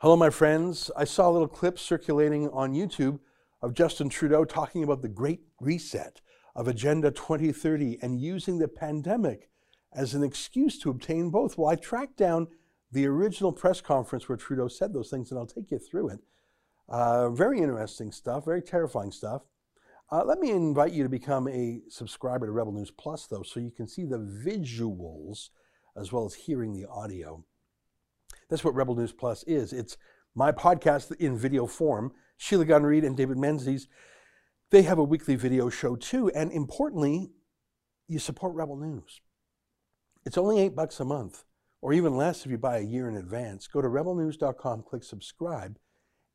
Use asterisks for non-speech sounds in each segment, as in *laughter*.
Hello, my friends. I saw a little clip circulating on YouTube of Justin Trudeau talking about the great reset of Agenda 2030 and using the pandemic as an excuse to obtain both. Well, I tracked down the original press conference where Trudeau said those things, and I'll take you through it. Uh, very interesting stuff, very terrifying stuff. Uh, let me invite you to become a subscriber to Rebel News Plus, though, so you can see the visuals as well as hearing the audio. That's what Rebel News Plus is. It's my podcast in video form. Sheila Gunn Reid and David Menzies, they have a weekly video show too. And importantly, you support Rebel News. It's only eight bucks a month, or even less if you buy a year in advance. Go to rebelnews.com, click subscribe,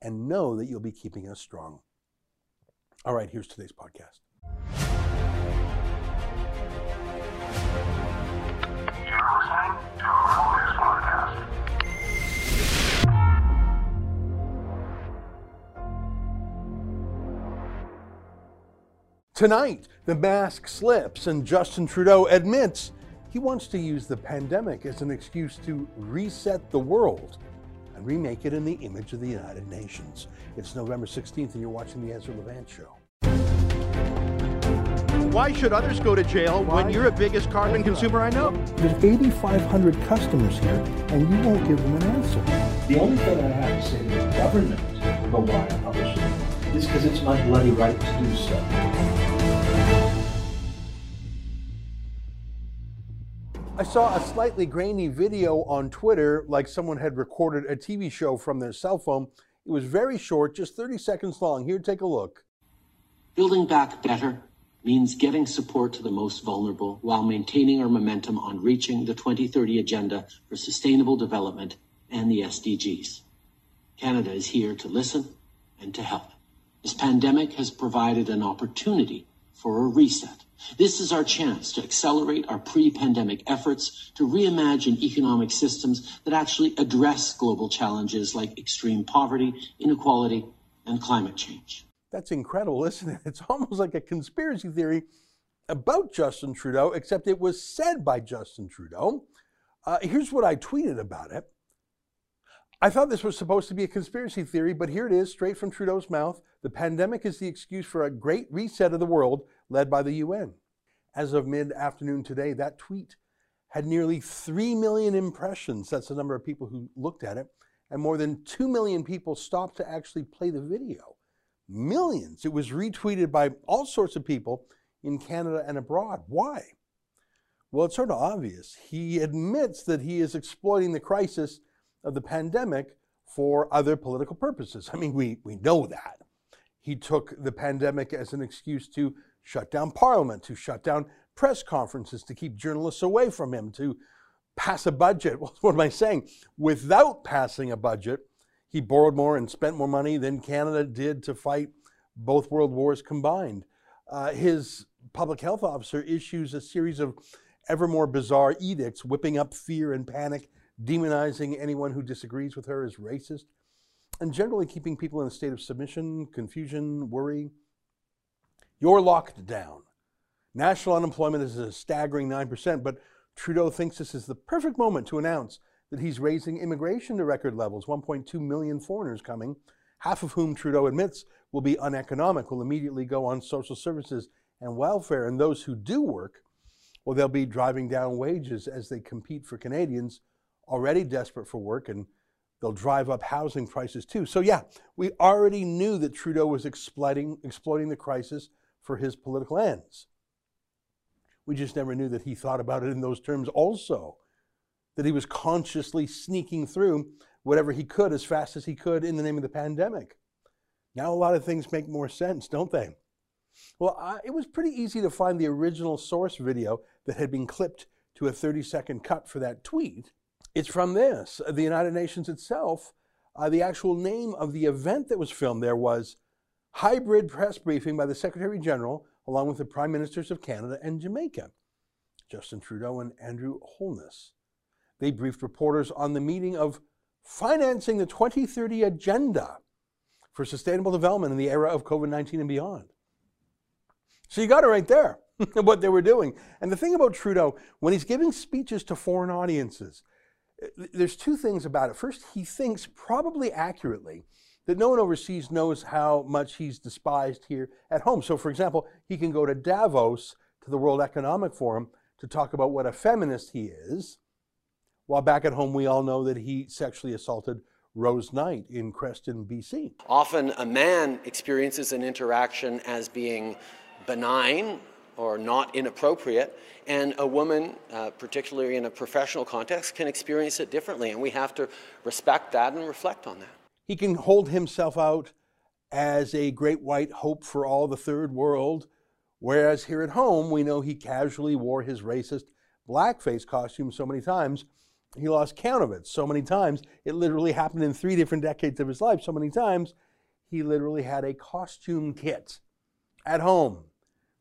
and know that you'll be keeping us strong. All right, here's today's podcast. Tonight, the mask slips, and Justin Trudeau admits he wants to use the pandemic as an excuse to reset the world and remake it in the image of the United Nations. It's November 16th, and you're watching The Ezra Levant Show. Why should others go to jail Why? when you're the biggest carbon consumer I know? There's 8,500 customers here, and you won't give them an answer. The only thing I have to say to the government about why I publish it is because it's my bloody right to do so. Saw a slightly grainy video on Twitter, like someone had recorded a TV show from their cell phone. It was very short, just 30 seconds long. Here, take a look. Building back better means getting support to the most vulnerable while maintaining our momentum on reaching the 2030 Agenda for Sustainable Development and the SDGs. Canada is here to listen and to help. This pandemic has provided an opportunity for a reset this is our chance to accelerate our pre-pandemic efforts to reimagine economic systems that actually address global challenges like extreme poverty, inequality, and climate change. That's incredible, isn't it? It's almost like a conspiracy theory about Justin Trudeau, except it was said by Justin Trudeau. Uh, here's what I tweeted about it. I thought this was supposed to be a conspiracy theory, but here it is, straight from Trudeau's mouth. The pandemic is the excuse for a great reset of the world led by the UN. As of mid afternoon today, that tweet had nearly 3 million impressions. That's the number of people who looked at it. And more than 2 million people stopped to actually play the video. Millions. It was retweeted by all sorts of people in Canada and abroad. Why? Well, it's sort of obvious. He admits that he is exploiting the crisis of the pandemic for other political purposes. I mean, we, we know that. He took the pandemic as an excuse to shut down Parliament, to shut down press conferences, to keep journalists away from him, to pass a budget. *laughs* What am I saying? Without passing a budget, he borrowed more and spent more money than Canada did to fight both world wars combined. Uh, his public health officer issues a series of ever more bizarre edicts, whipping up fear and panic demonizing anyone who disagrees with her as racist, and generally keeping people in a state of submission, confusion, worry. You're locked down. National unemployment is a staggering 9%, but Trudeau thinks this is the perfect moment to announce that he's raising immigration to record levels 1.2 million foreigners coming, half of whom Trudeau admits will be uneconomic, will immediately go on social services and welfare. And those who do work, well, they'll be driving down wages as they compete for Canadians already desperate for work and they'll drive up housing prices too. So yeah, we already knew that Trudeau was exploiting exploiting the crisis for his political ends. We just never knew that he thought about it in those terms also. That he was consciously sneaking through whatever he could as fast as he could in the name of the pandemic. Now a lot of things make more sense, don't they? Well, I, it was pretty easy to find the original source video that had been clipped to a 30 second cut for that tweet. It's from this. The United Nations itself, uh, the actual name of the event that was filmed there was Hybrid Press Briefing by the Secretary General, along with the Prime Ministers of Canada and Jamaica, Justin Trudeau and Andrew Holness. They briefed reporters on the meeting of financing the 2030 agenda for sustainable development in the era of COVID 19 and beyond. So you got it right there, *laughs* what they were doing. And the thing about Trudeau, when he's giving speeches to foreign audiences, eh, There's two things about it. First, he thinks probably accurately that no one overseas knows how much he's despised here at home. So, for example, he can go to Davos, to the World Economic Forum, to talk about what a feminist he is, while back at home we all know that he sexually assaulted Rose Knight in Creston, BC. Often a man experiences an interaction as being benign or not inappropriate, and a woman, uh, particularly in a professional context, can experience it differently, and we have to respect that and reflect on that. He can hold himself out as a great white hope for all the third world, whereas here at home, we know he casually wore his racist blackface costume so many times, he lost count of it so many times. It literally happened in three different decades of his life so many times. He literally had a costume kit at home,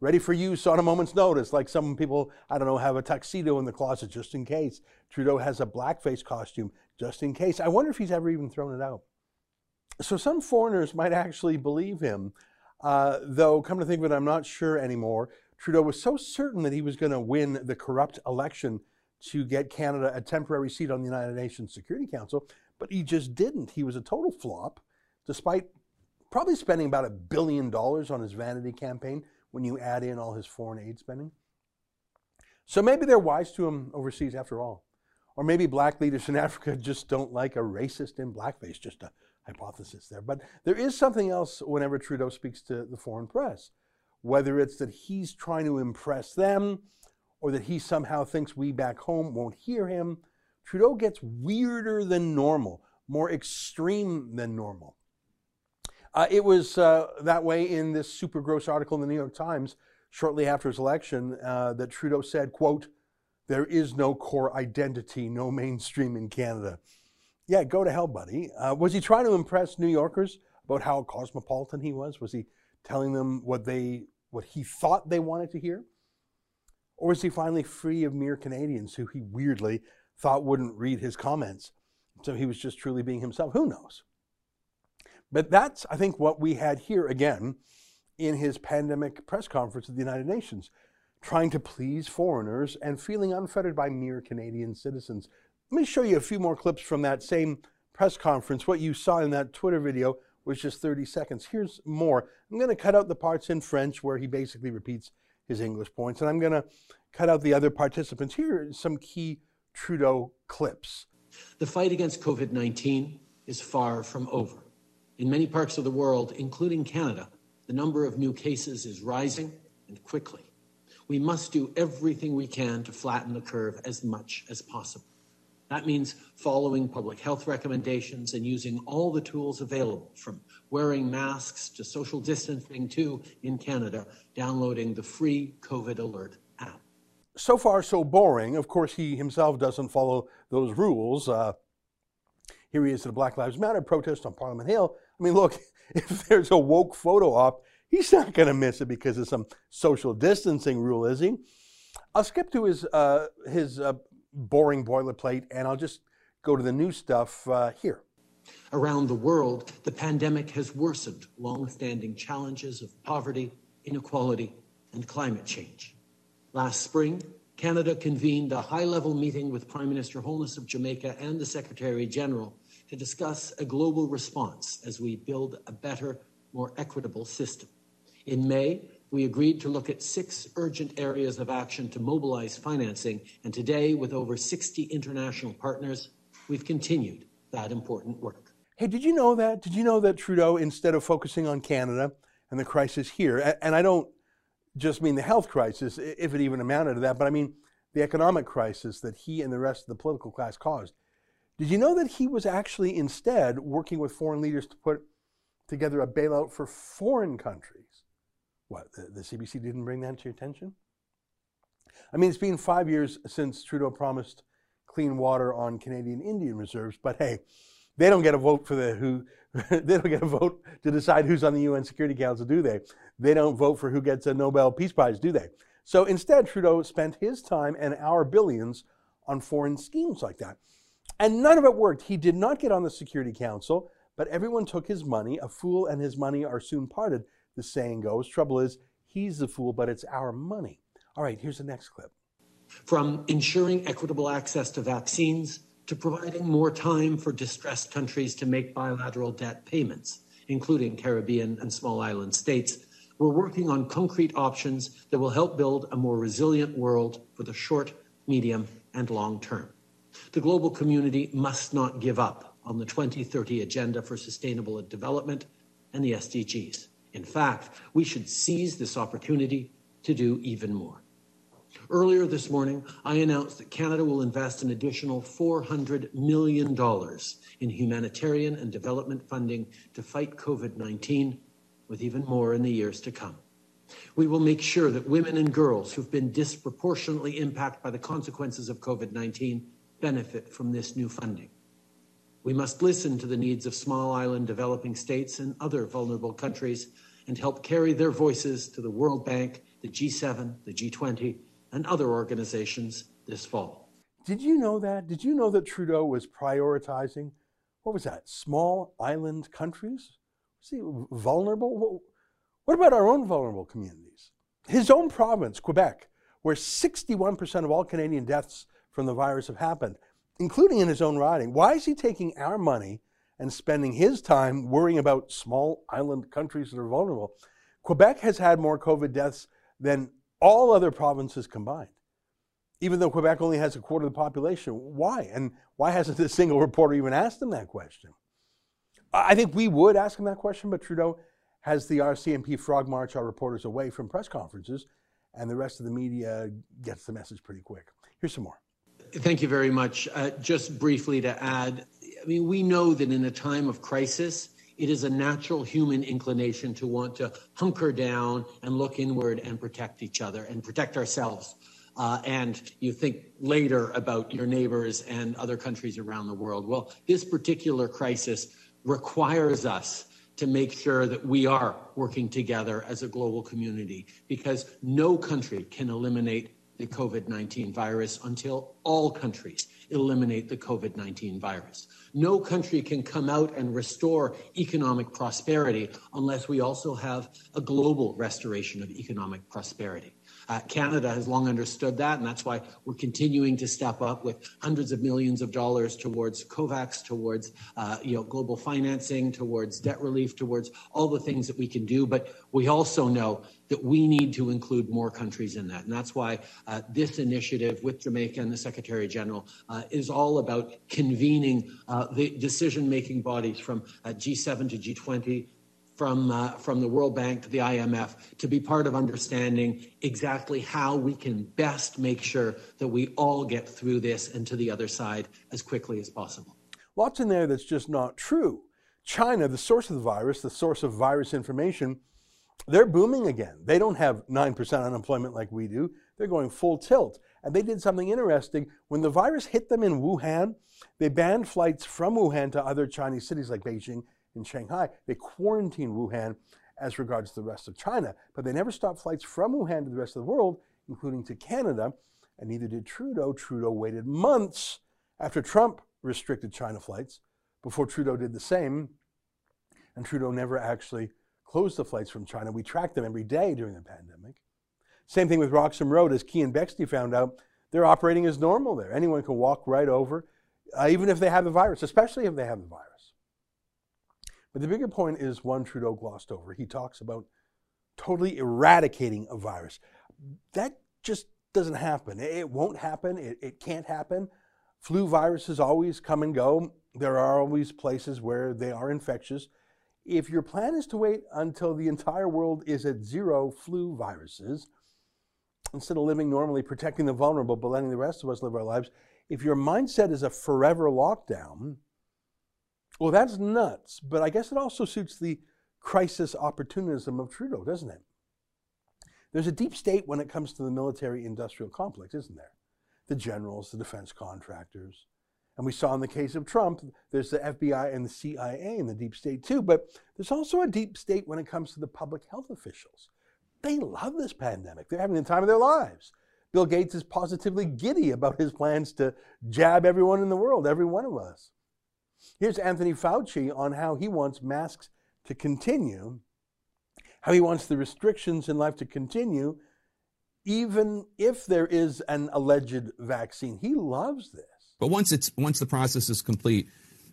ready for use on a moment's notice. Like some people, I don't know, have a tuxedo in the closet just in case. Trudeau has a blackface costume just in case. I wonder if he's ever even thrown it out. So some foreigners might actually believe him, uh, though, come to think of it, I'm not sure anymore. Trudeau was so certain that he was going to win the corrupt election to get Canada a temporary seat on the United Nations Security Council, but he just didn't. He was a total flop, despite probably spending about a billion dollars on his vanity campaign when you add in all his foreign aid spending. So maybe they're wise to him overseas after all. Or maybe black leaders in *laughs* Africa just don't like a racist in blackface, just a hypothesis there. But there is something else whenever Trudeau speaks to the foreign press, whether it's that he's trying to impress them or that he somehow thinks we back home won't hear him. Trudeau gets weirder than normal, more extreme than normal. Uh, it was uh, that way in this super gross article in the New York Times shortly after his election uh, that Trudeau said, quote, there is no core identity, no mainstream in Canada. Yeah, go to hell, buddy. Uh, was he trying to impress New Yorkers about how cosmopolitan he was? Was he telling them what they, what he thought they wanted to hear? Or was he finally free of mere Canadians who he weirdly thought wouldn't read his comments? So he was just truly being himself. Who knows? But that's, I think, what we had here again in his pandemic press conference at the United Nations, trying to please foreigners and feeling unfettered by mere Canadian citizens. Let me show you a few more clips from that same press conference. What you saw in that Twitter video was just 30 seconds. Here's more. I'm going to cut out the parts in French where he basically repeats his English points. And I'm going to cut out the other participants. Here are some key Trudeau clips. The fight against COVID 19 is far from over. In many parts of the world, including Canada, the number of new cases is rising and quickly. We must do everything we can to flatten the curve as much as possible. That means following public health recommendations and using all the tools available, from wearing masks to social distancing to, in Canada, downloading the free COVID Alert app. So far, so boring. Of course, he himself doesn't follow those rules. Uh, here he is at a Black Lives Matter protest on Parliament Hill. I mean, look, *laughs* if there's a woke photo op, he's not going to miss it because of some social distancing rule, is he? I'll skip to his uh, his uh, boring boilerplate, and I'll just go to the new stuff uh, here. Around the world, the pandemic has worsened long-standing challenges of poverty, inequality, and climate change. Last spring, Canada convened a high-level meeting with Prime Minister Holness of Jamaica and the Secretary General to discuss a global response as we build a better, more equitable system. In May, we agreed to look at six urgent areas of action to mobilize financing, and today, with over 60 international partners, we've continued that important work. Hey, did you know that? Did you know that Trudeau, instead of focusing on Canada and the crisis here, and I don't just mean the health crisis, if it even amounted to that, but I mean the economic crisis that he and the rest of the political class caused. Did you know that he was actually instead working with foreign leaders to put together a bailout for foreign countries? What, the, the CBC didn't bring that to your attention? I mean, it's been five years since Trudeau promised clean water on Canadian Indian reserves, but hey, they don't get a vote for the who *laughs* they don't get a vote to decide who's on the UN Security Council, do they? They don't vote for who gets a Nobel Peace Prize, do they? So instead, Trudeau spent his time and our billions on foreign schemes like that. And none of it worked. He did not get on the Security Council, but everyone took his money. A fool and his money are soon parted the saying goes. Trouble is, he's the fool, but it's our money. All right, here's the next clip. From ensuring equitable access to vaccines to providing more time for distressed countries to make bilateral debt payments, including Caribbean and small island states, we're working on concrete options that will help build a more resilient world for the short, medium, and long term. The global community must not give up on the 2030 Agenda for Sustainable Development and the SDGs. In fact, we should seize this opportunity to do even more. Earlier this morning, I announced that Canada will invest an additional $400 million in humanitarian and development funding to fight COVID 19, with even more in the years to come. We will make sure that women and girls who've been disproportionately impacted by the consequences of COVID 19 benefit from this new funding. We must listen to the needs of small island developing states and other vulnerable countries and help carry their voices to the World Bank, the G7, the G20, and other organizations this fall. Did you know that? Did you know that Trudeau was prioritizing, what was that, small island countries? See, vulnerable? What about our own vulnerable communities? His own province, Quebec, where 61% of all Canadian deaths from the virus have happened, including in his own riding. Why is he taking our money and spending his time worrying about small island countries that are vulnerable? Quebec has had more COVID deaths than all other provinces combined. Even though Quebec only has a quarter of the population. Why? And why hasn't a single reporter even asked him that question? I think we would ask him that question, but Trudeau has the RCMP frog march our reporters away from press conferences, and the rest of the media gets the message pretty quick. Here's some more. Thank you very much. Uh, just briefly to add, I mean, we know that in a time of crisis, it is a natural human inclination to want to hunker down and look inward and protect each other and protect ourselves. Uh, and you think later about your neighbors and other countries around the world. Well, this particular crisis requires us to make sure that we are working together as a global community because no country can eliminate the COVID 19 virus until all countries eliminate the COVID 19 virus. No country can come out and restore economic prosperity unless we also have a global restoration of economic prosperity. Uh, Canada has long understood that, and that's why we're continuing to step up with hundreds of millions of dollars towards COVAX, towards uh, you know global financing, towards debt relief, towards all the things that we can do. But we also know that we need to include more countries in that, and that's why uh, this initiative with Jamaica and the Secretary General uh, is all about convening uh, the decision-making bodies from uh, G7 to G20 from, uh, from the World Bank to the IMF to be part of understanding exactly how we can best make sure that we all get through this and to the other side as quickly as possible. Lots in there that's just not true. China, the source of the virus, the source of virus information, they're booming again. They don't have 9% unemployment like we do. They're going full tilt. And they did something interesting. When the virus hit them in Wuhan, they banned flights from Wuhan to other Chinese cities like Beijing and Shanghai. They quarantined Wuhan as regards the rest of China, but they never stopped flights from Wuhan to the rest of the world, including to Canada, and neither did Trudeau. Trudeau waited months after Trump restricted China flights before Trudeau did the same, and Trudeau never actually closed the flights from China. We tracked them every day during the pandemic. Same thing with Roxham Road, as Keean Bexte found out, they're operating as normal there. Anyone can walk right over, uh, even if they have the virus, especially if they have the virus. But the bigger point is one Trudeau glossed over. He talks about totally eradicating a virus. That just doesn't happen. It won't happen. It, it can't happen. Flu viruses always come and go. There are always places where they are infectious. If your plan is to wait until the entire world is at zero flu viruses, instead of living normally, protecting the vulnerable, but letting the rest of us live our lives, if your mindset is a forever lockdown, well, that's nuts, but I guess it also suits the crisis opportunism of Trudeau, doesn't it? There's a deep state when it comes to the military industrial complex, isn't there? The generals, the defense contractors. And we saw in the case of Trump, there's the FBI and the CIA in the deep state too, but there's also a deep state when it comes to the public health officials. They love this pandemic. They're having the time of their lives. Bill Gates is positively giddy about his plans to jab everyone in the world, every one of us. Here's Anthony Fauci on how he wants masks to continue, how he wants the restrictions in life to continue, even if there is an alleged vaccine. He loves this. But once it's once the process is complete,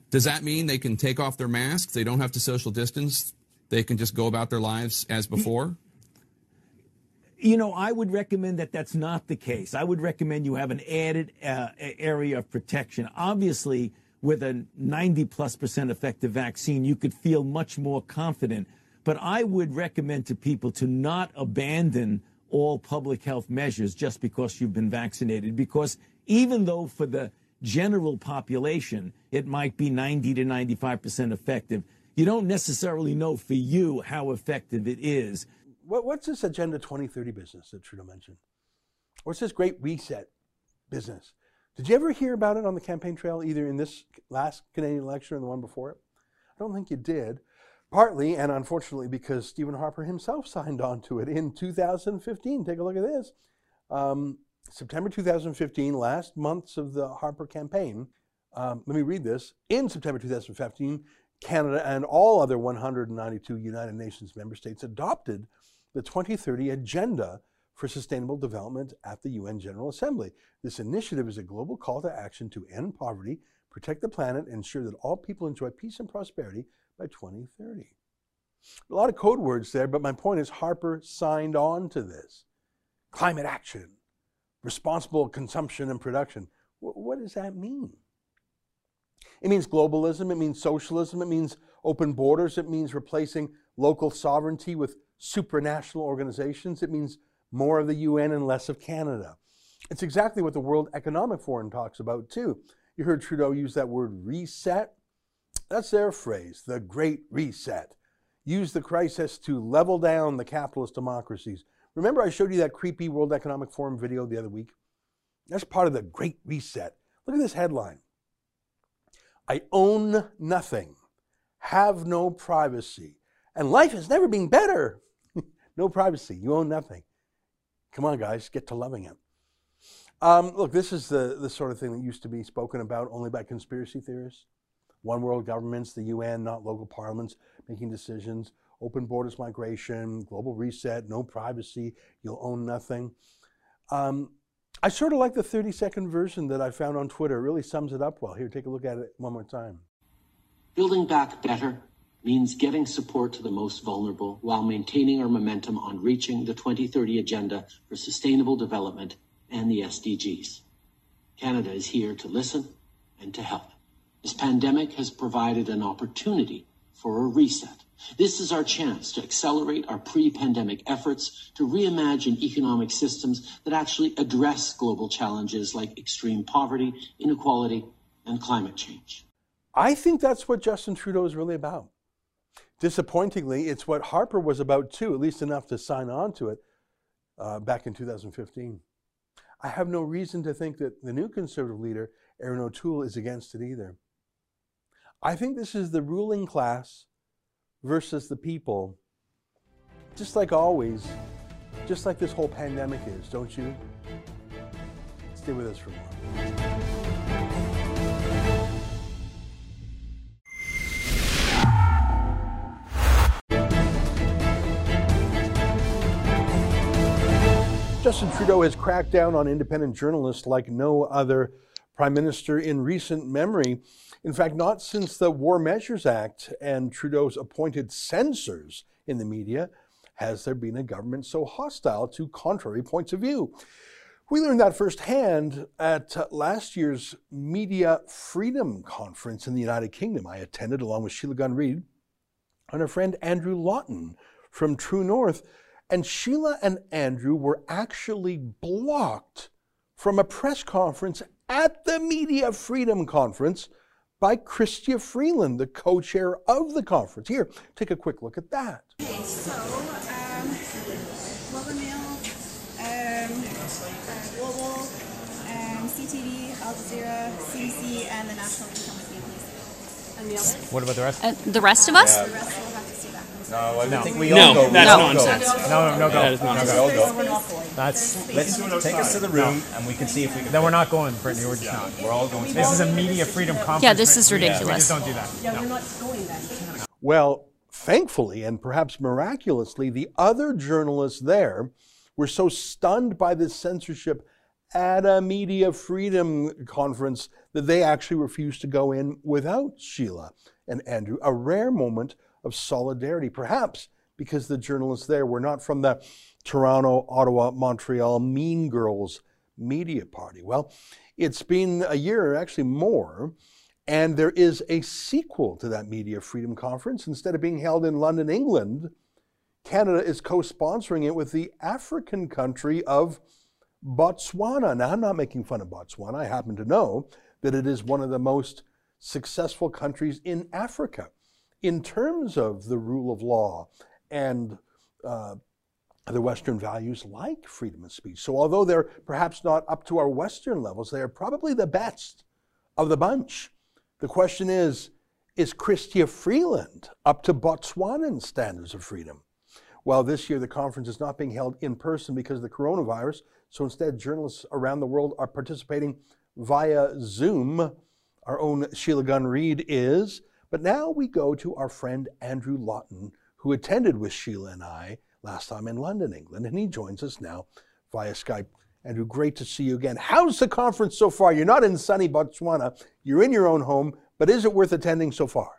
does that mean they can take off their masks? They don't have to social distance. They can just go about their lives as before. You know, I would recommend that that's not the case. I would recommend you have an added uh, area of protection. Obviously, with a 90 plus percent effective vaccine, you could feel much more confident. But I would recommend to people to not abandon all public health measures just because you've been vaccinated. Because even though for the general population it might be 90 to 95 percent effective, you don't necessarily know for you how effective it is. What, what's this Agenda 2030 business that Trudeau mentioned? What's this great reset business? Did you ever hear about it on the campaign trail, either in this last Canadian election or the one before it? I don't think you did. Partly, and unfortunately, because Stephen Harper himself signed on to it in 2015. Take a look at this. Um, September 2015, last months of the Harper campaign. Um, let me read this. In September 2015, Canada and all other 192 United Nations member states adopted the 2030 Agenda for Sustainable Development at the UN General Assembly. This initiative is a global call to action to end poverty, protect the planet, and ensure that all people enjoy peace and prosperity by 2030. A lot of code words there, but my point is Harper signed on to this. Climate action, responsible consumption and production. what does that mean? It means globalism, it means socialism, it means open borders, it means replacing local sovereignty with supranational organizations, it means more of the UN and less of Canada. It's exactly what the World Economic Forum talks about, too. You heard Trudeau use that word reset. That's their phrase, the Great Reset. Use the crisis to level down the capitalist democracies. Remember, I showed you that creepy World Economic Forum video the other week? That's part of the Great Reset. Look at this headline I own nothing, have no privacy, and life has never been better. No privacy, you own nothing. Come on, guys, get to loving it. Um, look, this is the, the sort of thing that used to be spoken about only by conspiracy theorists. One world governments, the UN, not local parliaments, making decisions, open borders migration, global reset, no privacy, you'll own nothing. Um, I sort of like the 30 second version that I found on Twitter. It really sums it up well. Here, take a look at it one more time. Building back better means getting support to the most vulnerable while maintaining our momentum on reaching the 2030 Agenda for Sustainable Development and the SDGs. Canada is here to listen and to help. This pandemic has provided an opportunity for a reset this is our chance to accelerate our pre-pandemic efforts to reimagine economic systems that actually address global challenges like extreme poverty, inequality, and climate change. I think that's what Justin Trudeau is really about. Disappointingly, it's what Harper was about too, at least enough to sign on to it uh, back in 2015. I have no reason to think that the new conservative leader, Erin O'Toole, is against it either. I think this is the ruling class versus the people, just like always, just like this whole pandemic is, don't you? Stay with us for more. Justin Trudeau has cracked down on independent journalists like no other prime minister in recent memory. In fact, not since the War Measures Act and Trudeau's appointed censors in the media has there been a government so hostile to contrary points of view. We learned that firsthand at last year's Media Freedom Conference in the United Kingdom. I attended along with Sheila Gunn Reid and our friend Andrew Lawton from True North. And Sheila and Andrew were actually blocked from a press conference at the Media Freedom Conference by Chrystia Freeland, the co chair of the conference. Here, take a quick look at that. Okay, so um, Global Mail, um, uh, Global, um, CTV, Al Jazeera, CBC, and the National Freedom please. And the others? What about the rest? Uh, the rest of us? The No, I no. think we no, all go. that's no, nonsense. No, no, no, go. That is nonsense. No, go. We're not going. That's let's take us to the room and we can see if we can. Then we're not going, Brittany. We're just not. We're all going. This is a media freedom conference. Yeah, this is We ridiculous. just don't do that. Yeah, we're not going then. Well, thankfully and perhaps miraculously, the other journalists there were so stunned by this censorship at a media freedom conference that they actually refused to go in without Sheila and Andrew. A rare moment of solidarity, perhaps because the journalists there were not from the Toronto, Ottawa, Montreal Mean Girls media party. Well, it's been a year, actually more, and there is a sequel to that Media Freedom Conference. Instead of being held in London, England, Canada is co sponsoring it with the African country of Botswana. Now, I'm not making fun of Botswana. I happen to know that it is one of the most successful countries in Africa in terms of the rule of law and uh, the Western values like freedom of speech. So, although they're perhaps not up to our Western levels, they are probably the best of the bunch. The question is Is Chrystia Freeland up to Botswanan standards of freedom? Well, this year the conference is not being held in person because of the coronavirus. So instead, journalists around the world are participating via Zoom. Our own Sheila Gunn Reid is. But now we go to our friend Andrew Lawton, who attended with Sheila and I last time in London, England, and he joins us now via Skype. Andrew, great to see you again. How's the conference so far? You're not in sunny Botswana, you're in your own home, but is it worth attending so far?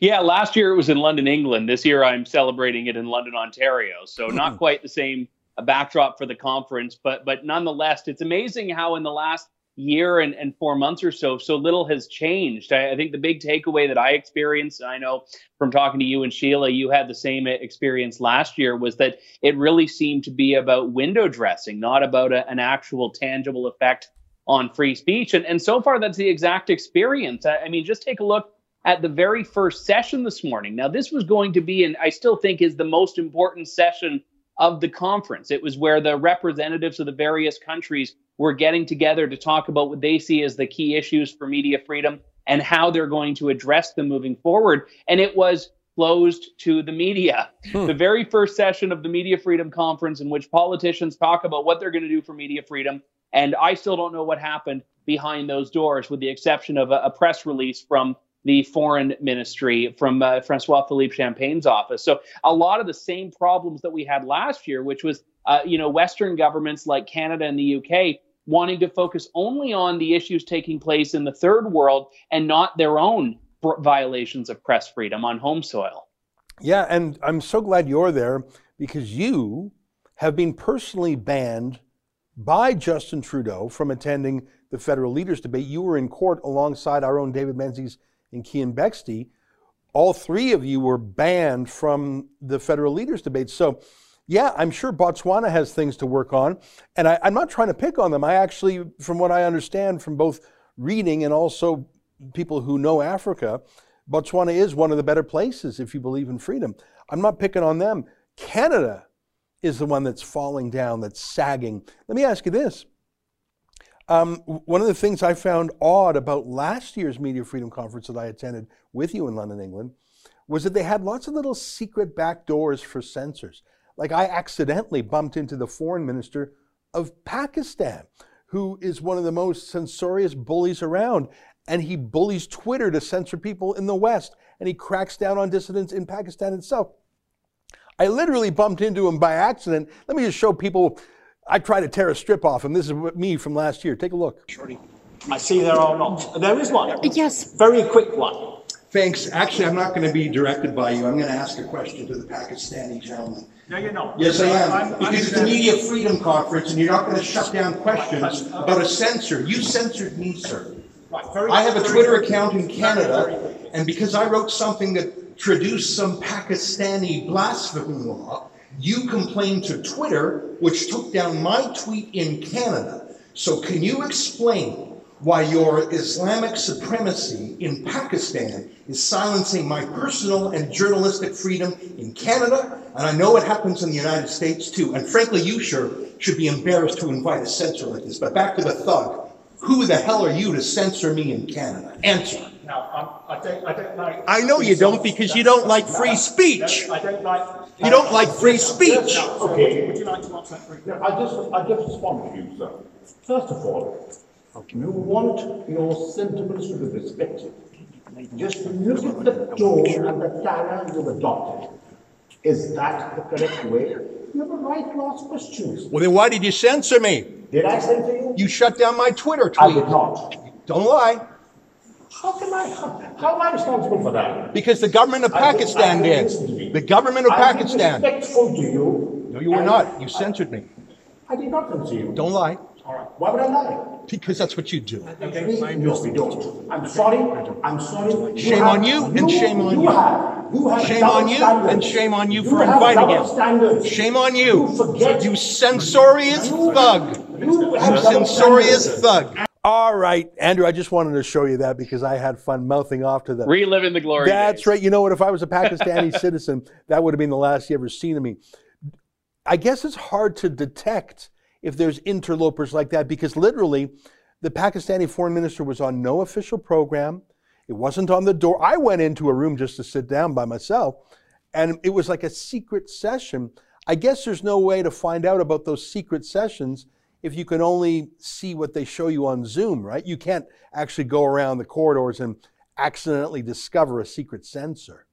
Yeah, last year it was in London, England. This year I'm celebrating it in London, Ontario. So not Mm-hmm. quite the same backdrop for the conference, but but nonetheless, it's amazing how in the last year and, and four months or so, so little has changed. I, I think the big takeaway that I experienced, and I know from talking to you and Sheila, you had the same experience last year, was that it really seemed to be about window dressing, not about a, an actual tangible effect on free speech. And, and so far, that's the exact experience. I, I mean, just take a look at the very first session this morning. Now, this was going to be, and I still think is the most important session of the conference. It was where the representatives of the various countries were getting together to talk about what they see as the key issues for media freedom and how they're going to address them moving forward. And it was closed to the media. Hmm. The very first session of the Media Freedom Conference, in which politicians talk about what they're going to do for media freedom. And I still don't know what happened behind those doors, with the exception of a, a press release from the foreign ministry from uh, Francois Philippe Champagne's office. So a lot of the same problems that we had last year, which was, uh, you know, Western governments like Canada and the UK wanting to focus only on the issues taking place in the third world and not their own violations of press freedom on home soil. Yeah, and I'm so glad you're there because you have been personally banned by Justin Trudeau from attending the federal leaders debate. You were in court alongside our own David Menzies and Keean Bexte. All three of you were banned from the federal leaders debate. So, yeah, I'm sure Botswana has things to work on. And I, I'm not trying to pick on them. I actually, from what I understand from both reading and also people who know Africa, Botswana is one of the better places if you believe in freedom. I'm not picking on them. Canada is the one that's falling down, that's sagging. Let me ask you this. Um, one of the things I found odd about last year's Media Freedom Conference that I attended with you in London, England, was that they had lots of little secret back doors for censors. Like I accidentally bumped into the foreign minister of Pakistan, who is one of the most censorious bullies around. And he bullies Twitter to censor people in the West, and he cracks down on dissidents in Pakistan itself. I literally bumped into him by accident. Let me just show people. I tried to tear a strip off him. This is me from last year. Take a look. I see there are not. There is one. Yes. Very quick one. Thanks. Actually, I'm not going to be directed by you. I'm going to ask a question to the Pakistani gentleman. No, you're not. Yes, I am. I'm- I'm Because it's a media freedom conference and you're not going to shut down questions about a censor. You censored me, sir. Right, very- I have a Twitter quick. account in Very, Canada, very and because I wrote something that traduced some Pakistani blasphemy law, you complained to Twitter, which took down my tweet in Canada. So can you explain why your Islamic supremacy in Pakistan is silencing my personal and journalistic freedom in Canada? And I know it happens in the United States too. And frankly, you sure should be embarrassed to invite a censor like this. But back to the thug. Who the hell are you to censor me in Canada? Answer. Now, um, I don't, I don't like. I know you don't because you don't like free speech. I don't like. You don't like free speech. Okay, would you like to answer that very quickly? I just, I just respond to you, sir. First of all, you want your sentiments to be respected. Just look at the tone and the manner you've adopted. Is that the correct way? You have a right to ask questions. Well, then why did you censor me? Did I send to you? You shut down my Twitter tweet. I did not. Don't lie. How can I? How, how am I responsible for that? Because the government of I Pakistan I listen did. The government of I'm Pakistan. respectful to you. No, you were not. You censored me. I did not censor you. Don't lie. All right. Why would I lie? Because that's what you do. Okay. No, we don't. I'm sorry. I'm sorry. Shame have- on you and shame on you. you. Have, you have Shame on you standards. and shame on you You for inviting him. standards. Shame on you. You forget. You censorious thug. You You censorious thug. All right, Andrew, I just wanted to show you that because I had fun mouthing off to them. Reliving the glory. That's days. right. You know what? If I was a Pakistani *laughs* citizen, that would have been the last you ever seen of me. I guess it's hard to detect if there's interlopers like that because literally the Pakistani foreign minister was on no official program. It wasn't on the door. I went into a room just to sit down by myself, and it was like a secret session. I guess there's no way to find out about those secret sessions if you can only see what they show you on Zoom, right? You can't actually go around the corridors and accidentally discover a secret censor.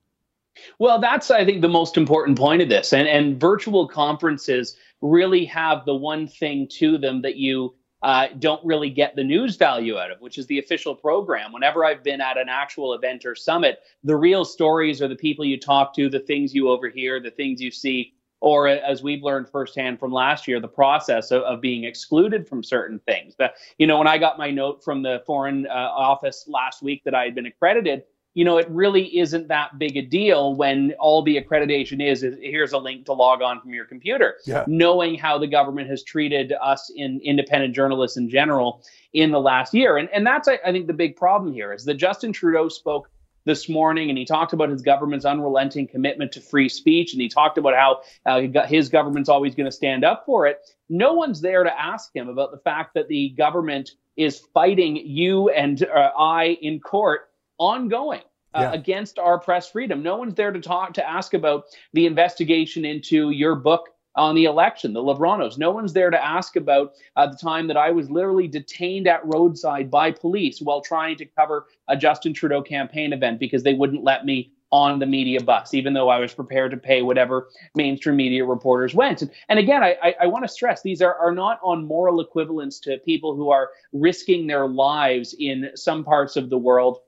Well, that's I think the most important point of this, and and virtual conferences really have the one thing to them that you uh, don't really get the news value out of, which is the official program. Whenever I've been at an actual event or summit, the real stories are the people you talk to, the things you overhear, the things you see, or as we've learned firsthand from last year, the process of, of being excluded from certain things. That you know, when I got my note from the foreign uh, office last week that I had been accredited you know, it really isn't that big a deal when all the accreditation is is here's a link to log on from your computer. Yeah. Knowing how the government has treated us in independent journalists in general in the last year, and and that's I, I think the big problem here is that Justin Trudeau spoke this morning and he talked about his government's unrelenting commitment to free speech and he talked about how uh, his government's always going to stand up for it no one's there to ask him about the fact that the government is fighting you and uh, i in court ongoing uh, Yeah. against our press freedom. No one's there to talk to ask about the investigation into your book on the election, the Libranos. No one's there to ask about uh, the time that I was literally detained at roadside by police while trying to cover a Justin Trudeau campaign event because they wouldn't let me on the media bus, even though I was prepared to pay whatever mainstream media reporters went. And, and again, I, I, I want to stress these are, are not on moral equivalence to people who are risking their lives in some parts of the world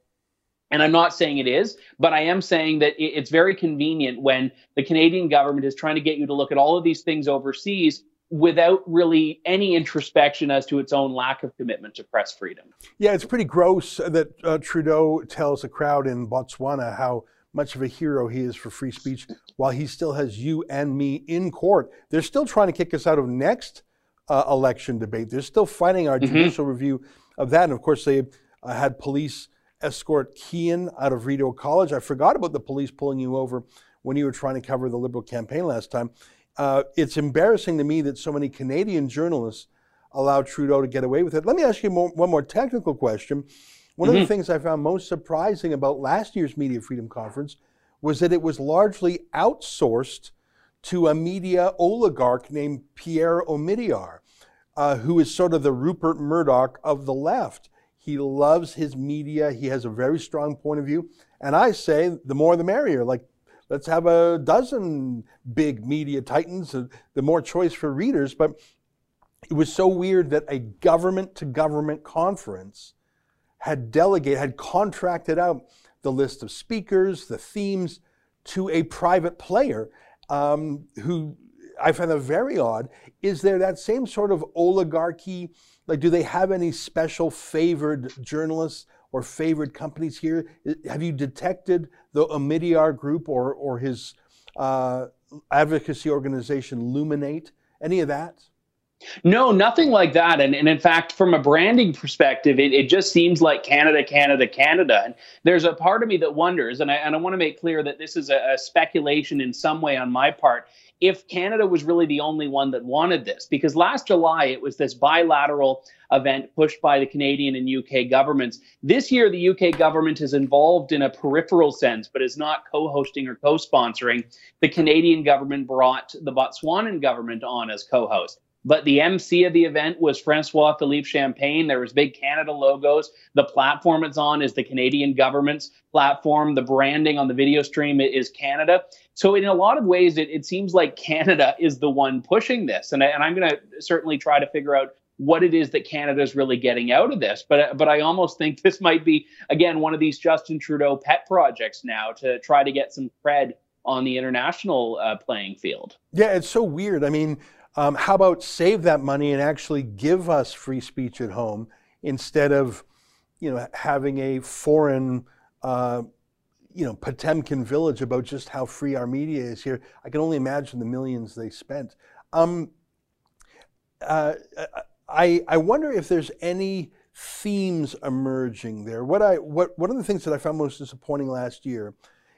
and I'm not saying it is, but I am saying that it's very convenient when the Canadian government is trying to get you to look at all of these things overseas without really any introspection as to its own lack of commitment to press freedom. Yeah, it's pretty gross that uh, Trudeau tells a crowd in Botswana how much of a hero he is for free speech while he still has you and me in court. They're still trying to kick us out of next uh, election debate. They're still fighting our Mhm. judicial review of that. And of course, they uh, had police escort Keean out of Rideau College. I forgot about the police pulling you over when you were trying to cover the Liberal campaign last time. Uh, it's embarrassing to me that so many Canadian journalists allowed Trudeau to get away with it. Let me ask you more, one more technical question. One of Mhm. the things I found most surprising about last year's Media Freedom Conference was that it was largely outsourced to a media oligarch named Pierre Omidyar, uh, who is sort of the Rupert Murdoch of the left. He loves his media. He has a very strong point of view. And I say the more the merrier. Like, let's have a dozen big media titans, uh, the more choice for readers. But it was so weird that a government to government conference had delegated, had contracted out the list of speakers, the themes to a private player um, who I find that very odd. Is there that same sort of oligarchy? Like, do they have any special favored journalists or favored companies here? Have you detected the Omidyar group or, or his uh, advocacy organization Luminate? Any of that? No, nothing like that. And, and in fact, from a branding perspective, it, it just seems like Canada, Canada, Canada. And there's a part of me that wonders, and I, and I want to make clear that this is a, a speculation in some way on my part, if Canada was really the only one that wanted this. Because last July, it was this bilateral event pushed by the Canadian and UK governments. This year, the UK government is involved in a peripheral sense, but is not co hosting or co sponsoring. The Canadian government brought the Botswanan government on as co host. But the MC of the event was Francois Philippe Champagne. There was big Canada logos. The platform it's on is the Canadian government's platform. The branding on the video stream is Canada. So in a lot of ways, it, it seems like Canada *laughs* is the one pushing this. And, I, and I'm going to certainly try to figure out what it is that Canada is really getting out of this. But but I almost think this might be again one of these Justin Trudeau pet projects now to try to get some cred on the international uh, playing field. Yeah, it's so weird. I mean, um, how about save that money and actually give us free speech at home instead of, you know, having a foreign, uh, you know, Potemkin village about just how free our media is here. I can only imagine the millions they spent. Um, uh, I, I wonder if there's any themes emerging there. What I what one of the things that I found most disappointing last year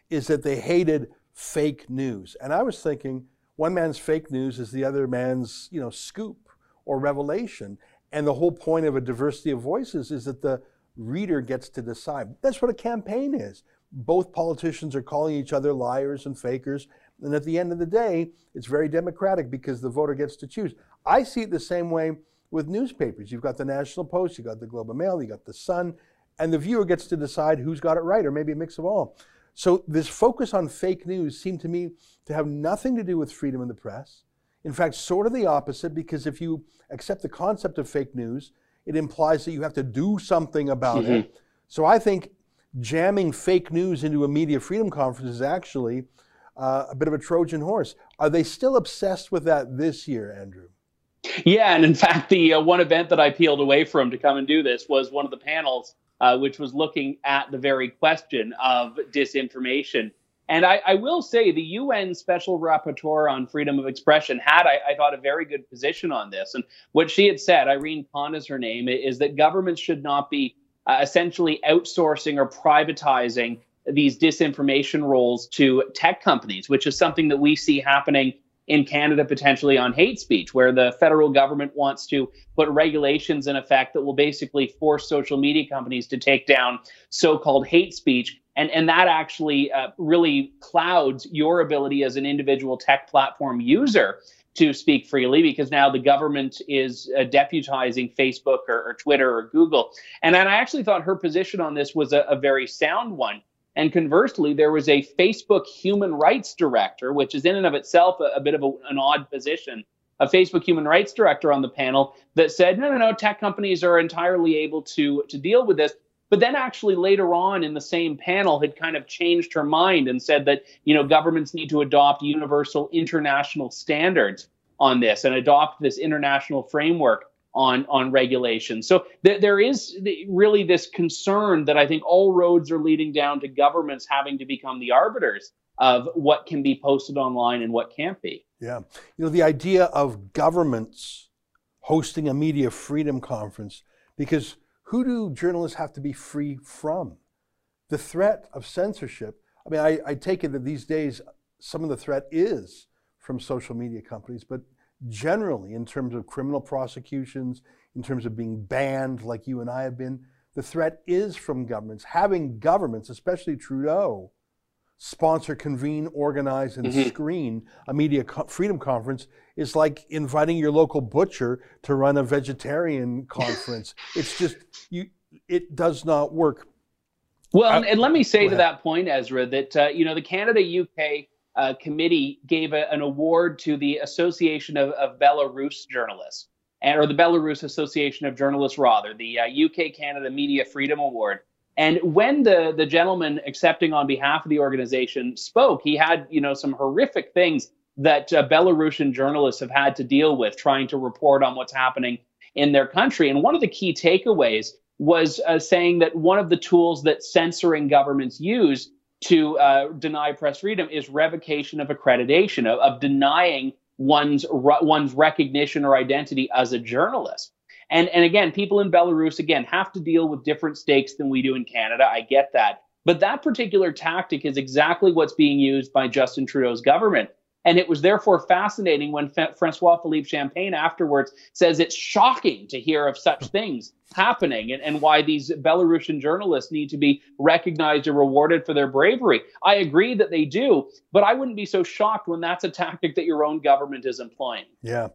is that they hated fake news. And I was thinking one man's fake news is the other man's, you know, scoop or revelation. And the whole point of a diversity of voices is that the reader gets to decide. That's what a campaign is. Both politicians are calling each other liars and fakers. And at the end of the day, it's very democratic because the voter gets to choose. I see it the same way with newspapers. You've got the National Post, you've got the Globe and Mail, you've got the Sun, and the viewer gets to decide who's got it right, or maybe a mix of all. So this focus on fake news seemed to me to have nothing to do with freedom of the press. In fact, sort of the opposite, because if you accept the concept of fake news, it implies that you have to do something about mm-hmm. it. So I think jamming fake news into a media freedom conference is actually uh, a bit of a Trojan horse. Are they still obsessed with that this year, Andrew? Yeah, and in fact, the uh, one event that I peeled away from to come and do this was one of the panels, uh, which was looking at the very question of disinformation. And I, I, will say the UN Special Rapporteur on Freedom of Expression had, I, I, thought, a very good position on this. And what she had said, Irene Khan is her name, is that governments should not be uh, essentially outsourcing or privatizing these disinformation roles to tech companies, which is something that we see happening in Canada potentially on hate speech, where the federal government wants to put regulations in effect that will basically force social media companies to take down so-called hate speech. And, and that actually uh, really clouds your ability as an individual tech platform user to speak freely because now the government is uh, deputizing Facebook or, or, Twitter or Google. And, and I actually thought her position on this was a, a very sound one and conversely, there was a Facebook human rights director, which is in and of itself a, a bit of a, an odd position, a Facebook human rights director on the panel that said, no, no, no, tech companies are entirely able to, to deal with this. But then actually later on in the same panel had kind of changed her mind and said that, you know, governments need to adopt universal international standards on this and adopt this international framework on on regulation. So th- there is really this concern that I think all roads are leading down to governments having to become the arbiters of what can be posted online and what can't be. Yeah, you know the idea of governments hosting a media freedom conference because who do journalists have to be free from? The threat of censorship. I mean, I, I take it that these days some of the threat is from social media companies, but generally, in terms of criminal prosecutions, in terms of being banned like you and I have been, the threat is from governments. Having governments, especially Trudeau, sponsor, convene, organize, and mm-hmm. screen a media co- freedom conference is like inviting your local butcher to run a vegetarian conference. *laughs* it's just you. It does not work. Well, uh, and let me say to that point, Ezra, that uh, you know the Canada UK uh, committee gave a, an award to the Association of, of Belarus Journalists, and, or the Belarus Association of Journalists, rather, the uh, UK Canada Media Freedom Award. And when the the gentleman accepting on behalf of the organization spoke, he had you know some horrific things that uh, Belarusian journalists have had to deal with trying to report on what's happening in their country. And one of the key takeaways was uh, saying that one of the tools that censoring governments use to uh, deny press freedom is revocation of accreditation, of, of denying one's one's recognition or identity as a journalist. And and again, people in Belarus again have to deal with different stakes than we do in Canada. I get that. But that particular tactic is exactly what's being used by Justin Trudeau's government. And it was therefore fascinating when Francois Philippe Champagne afterwards says it's shocking to hear of such things happening and, and why these Belarusian journalists need to be recognized or rewarded for their bravery. I agree that they do, but I wouldn't be so shocked when that's a tactic that your own government is employing. Yeah.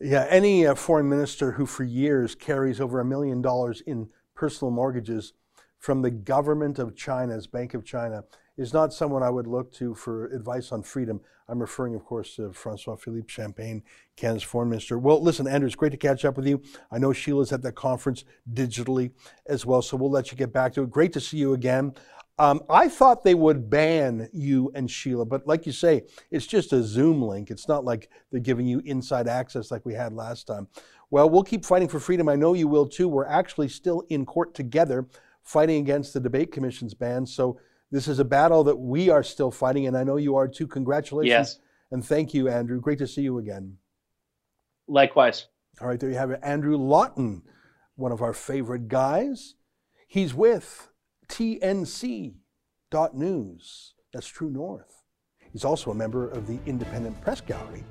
Yeah. Any uh, foreign minister who for years carries over a million dollars in personal mortgages from the government of China's Bank of China is not someone I would look to for advice on freedom. I'm referring, of course, to Francois Philippe Champagne, Canada's foreign minister. Well, listen, Andrew, it's great to catch up with you. I know Sheila's at that conference digitally as well, so we'll let you get back to it. Great to see you again. Um, I thought they would ban you and Sheila, but like you say, it's just a Zoom link. It's not like they're giving you inside access like we had last time. Well, we'll keep fighting for freedom. I know you will too. We're actually still in court together fighting against the debate commission's ban. So this is a battle that we are still fighting, and I know you are too. Congratulations. Yes. And thank you, Andrew. Great to see you again. Likewise. All right, there you have it. Andrew Lawton, one of our favorite guys. He's with TNC.news. That's True North. He's also a member of the Independent Press Gallery,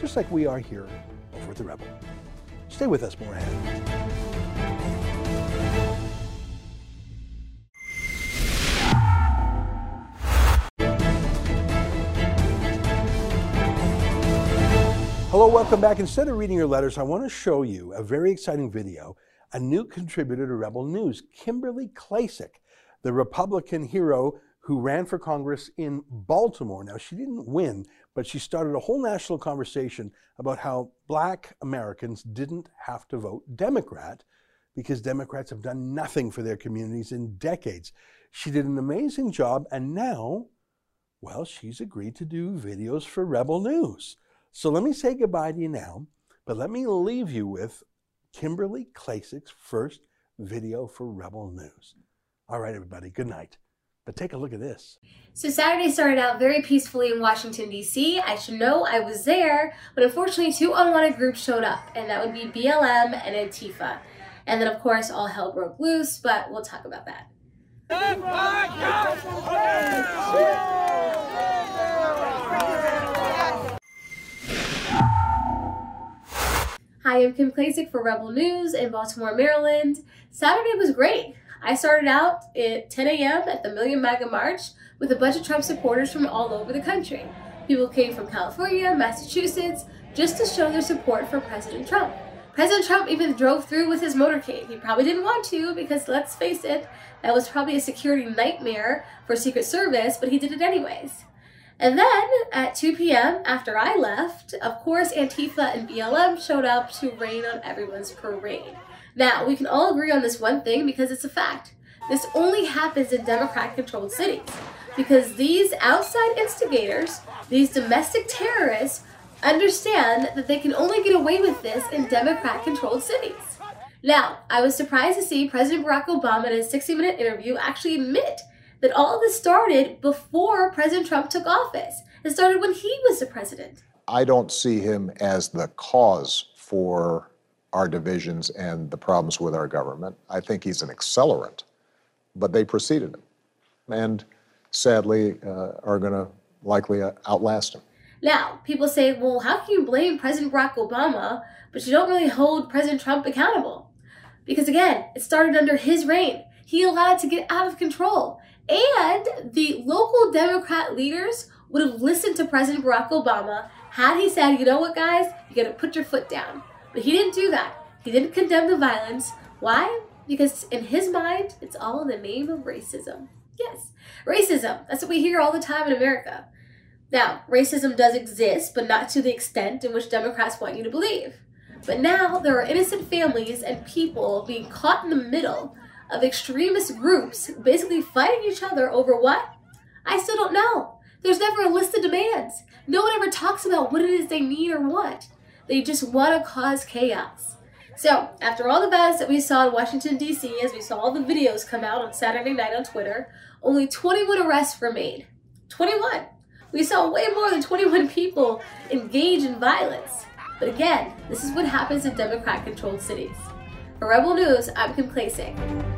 just like we are here over at The Rebel. Stay with us, Moorhead. Hello, welcome back. Instead of reading your letters, I want to show you a very exciting video. A new contributor to Rebel News, Kimberly Klacik, the Republican hero who ran for Congress in Baltimore. Now, she didn't win, but she started a whole national conversation about how black Americans didn't have to vote Democrat because Democrats have done nothing for their communities in decades. She did an amazing job, and now, well, she's agreed to do videos for Rebel News. So let me say goodbye to you now, but let me leave you with Kimberly Klacik's first video for Rebel News. All right, everybody, good night. But take a look at this. So Saturday started out very peacefully in Washington, D.C. I should know I was there, but unfortunately two unwanted groups showed up, and that would be BLM and Antifa. And then, of course, all hell broke loose, but we'll talk about that. Hi, I'm Kim Klacik for Rebel News in Baltimore, Maryland. Saturday was great. I started out at 10 a.m. at the Million MAGA March with a bunch of Trump supporters from all over the country. People came from California, Massachusetts, just to show their support for President Trump. President Trump even drove through with his motorcade. He probably didn't want to because let's face it, that was probably a security nightmare for Secret Service, but he did it anyways. And then at 2 p.m., after I left, of course, Antifa and BLM showed up to rain on everyone's parade. Now, we can all agree on this one thing because it's a fact. This only happens in Democrat controlled cities because these outside instigators, these domestic terrorists, understand that they can only get away with this in Democrat controlled cities. Now, I was surprised to see President Barack Obama in a 60 minute interview actually admit that all of this started before President Trump took office. It started when he was the president. I don't see him as the cause for our divisions and the problems with our government. I think he's an accelerant, but they preceded him and sadly uh, are going to likely uh, outlast him. Now, people say, well, how can you blame President Barack Obama, but you don't really hold President Trump accountable? Because again, it started under his reign. He allowed to get out of control. And the local Democrat leaders would have listened to President Barack Obama had he said, you know what, guys, you gotta put your foot down. But he didn't do that. He didn't condemn the violence. Why? Because in his mind, it's all in the name of racism. Yes, racism. That's what we hear all the time in America. Now, racism does exist, but not to the extent in which Democrats want you to believe. But now there are innocent families and people being caught in the middle of extremist groups basically fighting each other over what? I still don't know. There's never a list of demands. No one ever talks about what it is they need or want. They just want to cause chaos. So, after all the violence that we saw in Washington, D.C., as we saw all the videos come out on Saturday night on Twitter, only 21 arrests were made. 21. We saw way more than 21 people engage in violence. But again, this is what happens in Democrat controlled cities. For Rebel News, I'm Kim Klacik.